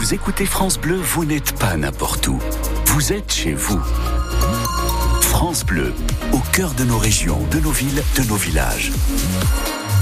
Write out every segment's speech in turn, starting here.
vous écoutez France Bleu, vous n'êtes pas n'importe où. Vous êtes chez vous. France Bleu, au cœur de nos régions, de nos villes, de nos villages.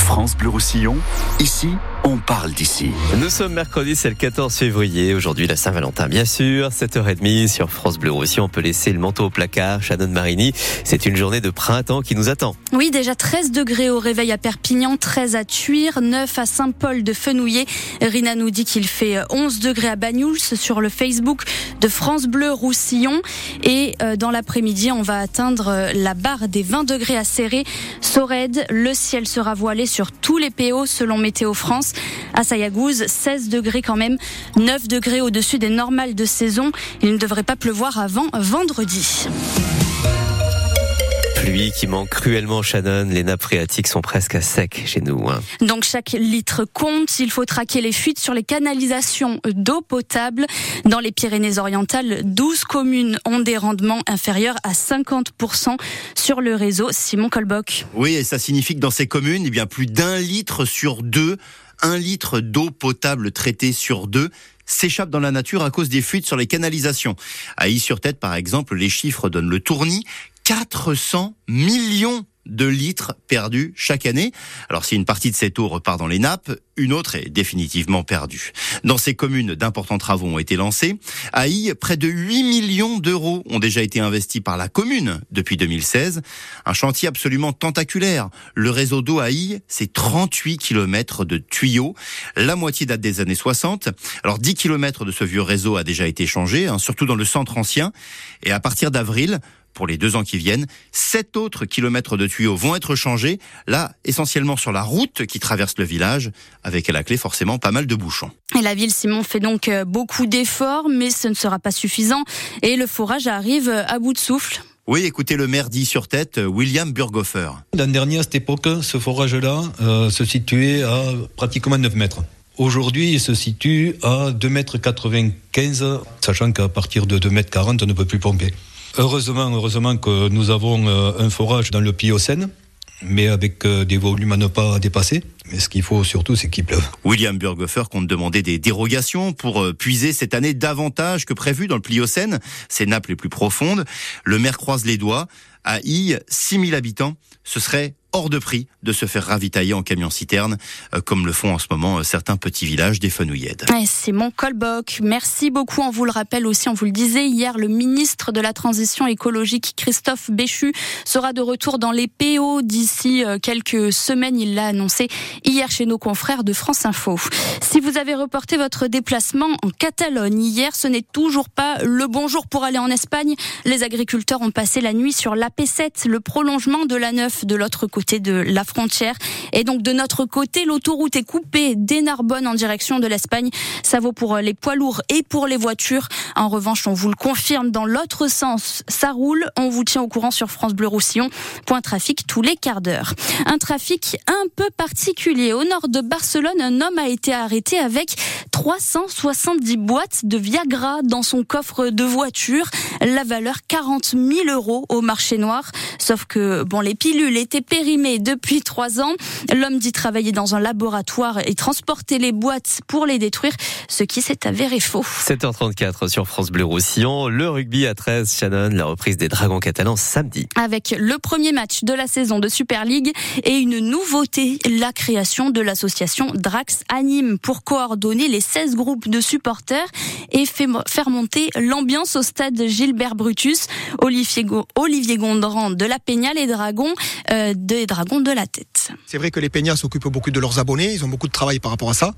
France Bleu Roussillon, ici, on parle d'ici. Nous sommes mercredi, c'est le 14 février. Aujourd'hui, la Saint-Valentin, bien sûr. 7h30 sur France Bleu Roussillon. On peut laisser le manteau au placard. Shannon Marini, c'est une journée de printemps qui nous attend. Oui, déjà 13 degrés au réveil à Perpignan, 13 à Tuire, 9 à Saint-Paul de Fenouillet. Rina nous dit qu'il fait 11 degrés à Bagnouls sur le Facebook de France Bleu Roussillon. Et euh, dans l'après-midi, on va atteindre la barre des 20 degrés à Serré. Sorède, le ciel sera voilé sur tous les PO selon Météo France. À Sayagouz, 16 degrés quand même, 9 degrés au-dessus des normales de saison. Il ne devrait pas pleuvoir avant vendredi. Pluie qui manque cruellement Shannon, les nappes phréatiques sont presque à sec chez nous. Hein. Donc chaque litre compte, il faut traquer les fuites sur les canalisations d'eau potable. Dans les Pyrénées-Orientales, 12 communes ont des rendements inférieurs à 50% sur le réseau. Simon Colbock. Oui, et ça signifie que dans ces communes, eh bien plus d'un litre sur deux un litre d'eau potable traitée sur deux s'échappe dans la nature à cause des fuites sur les canalisations. À Y-sur-Tête, par exemple, les chiffres donnent le tournis. 400 millions de litres perdus chaque année. Alors si une partie de cette eau repart dans les nappes, une autre est définitivement perdue. Dans ces communes, d'importants travaux ont été lancés. À I, près de 8 millions d'euros ont déjà été investis par la commune depuis 2016. Un chantier absolument tentaculaire. Le réseau d'eau à I, c'est 38 km de tuyaux. La moitié date des années 60. Alors 10 km de ce vieux réseau a déjà été changé, hein, surtout dans le centre ancien. Et à partir d'avril, pour les deux ans qui viennent. Sept autres kilomètres de tuyaux vont être changés, là essentiellement sur la route qui traverse le village, avec à la clé forcément pas mal de bouchons. Et la ville Simon fait donc euh, beaucoup d'efforts, mais ce ne sera pas suffisant et le forage arrive à bout de souffle. Oui, écoutez le maire dit sur tête, William Burghofer. L'an dernier, à cette époque, ce forage-là euh, se situait à pratiquement 9 mètres. Aujourd'hui, il se situe à 2,95 mètres, sachant qu'à partir de 2,40 mètres, on ne peut plus pomper. Heureusement, heureusement que nous avons euh, un forage dans le Pliocène, mais avec euh, des volumes à ne pas dépasser. Mais ce qu'il faut surtout, c'est qu'il pleuve. William Burghofer compte demander des dérogations pour euh, puiser cette année davantage que prévu dans le Pliocène, ces nappes les plus profondes. Le maire croise les doigts. À I, 6000 habitants, ce serait hors de prix de se faire ravitailler en camion-citerne, euh, comme le font en ce moment euh, certains petits villages des Fenouillèdes. C'est mon colboc. Merci beaucoup. On vous le rappelle aussi, on vous le disait hier, le ministre de la Transition écologique, Christophe Béchu, sera de retour dans les PO d'ici euh, quelques semaines. Il l'a annoncé hier chez nos confrères de France Info. Si vous avez reporté votre déplacement en Catalogne hier, ce n'est toujours pas le bon jour pour aller en Espagne. Les agriculteurs ont passé la nuit sur l'AP7, le prolongement de la 9 de l'autre côté côté de la frontière. Et donc de notre côté, l'autoroute est coupée dès Narbonne en direction de l'Espagne. Ça vaut pour les poids lourds et pour les voitures. En revanche, on vous le confirme, dans l'autre sens, ça roule. On vous tient au courant sur France Bleu Roussillon. Point trafic tous les quarts d'heure. Un trafic un peu particulier. Au nord de Barcelone, un homme a été arrêté avec 370 boîtes de Viagra dans son coffre de voiture. La valeur 40 000 euros au marché noir. Sauf que, bon, les pilules étaient périmées depuis trois ans. L'homme dit travailler dans un laboratoire et transporter les boîtes pour les détruire, ce qui s'est avéré faux. 7h34 sur France Bleu Roussillon. Le rugby à 13, Shannon, la reprise des Dragons catalans samedi. Avec le premier match de la saison de Super League et une nouveauté, la création de l'association Drax Anime pour coordonner les 16 groupes de supporters et faire monter l'ambiance au stade Gilbert Brutus. Olivier, Gondran de la Peña, les Dragons, euh, des Dragons de la Tête. C'est vrai que les Peñas s'occupent beaucoup de leurs abonnés, ils ont beaucoup de travail par rapport à ça.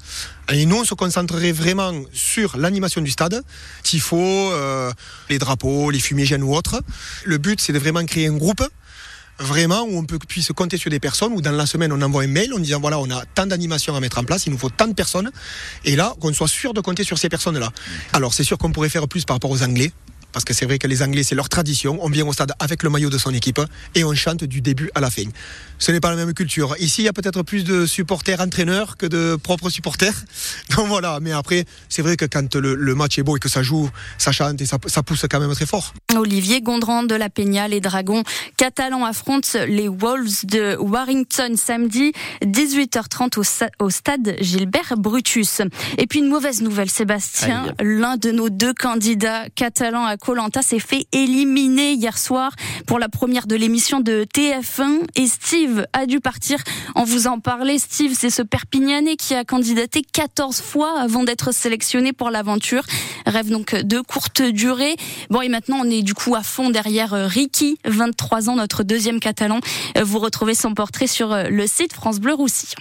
Et nous, on se concentrerait vraiment sur l'animation du stade, tifo, euh, les drapeaux, les fumigènes ou autres. Le but, c'est de vraiment créer un groupe vraiment où on peut, puisse compter sur des personnes, où dans la semaine on envoie un mail en disant voilà on a tant d'animations à mettre en place, il nous faut tant de personnes, et là qu'on soit sûr de compter sur ces personnes-là. Alors c'est sûr qu'on pourrait faire plus par rapport aux Anglais, parce que c'est vrai que les Anglais, c'est leur tradition. On vient au stade avec le maillot de son équipe et on chante du début à la fin. Ce n'est pas la même culture. Ici, il y a peut-être plus de supporters entraîneurs que de propres supporters. Donc voilà, mais après, c'est vrai que quand le, match est beau et que ça joue, ça chante et ça, pousse quand même très fort. Olivier Gondran de la Peña, les Dragons catalans affrontent les Wolves de Warrington samedi 18h30 au, stade Gilbert Brutus. Et puis une mauvaise nouvelle, Sébastien, l'un de nos deux candidats catalans à Colanta s'est fait éliminer hier soir pour la première de l'émission de TF1 et Steve a dû partir. En vous en parler, Steve, c'est ce Perpignanais qui a candidaté 14 fois avant d'être sélectionné pour l'aventure. Rêve donc de courte durée. Bon, et maintenant, on est du coup à fond derrière euh, Ricky, 23 ans, notre deuxième catalan. Euh, vous retrouvez son portrait sur euh, le site France Bleu Roussillon.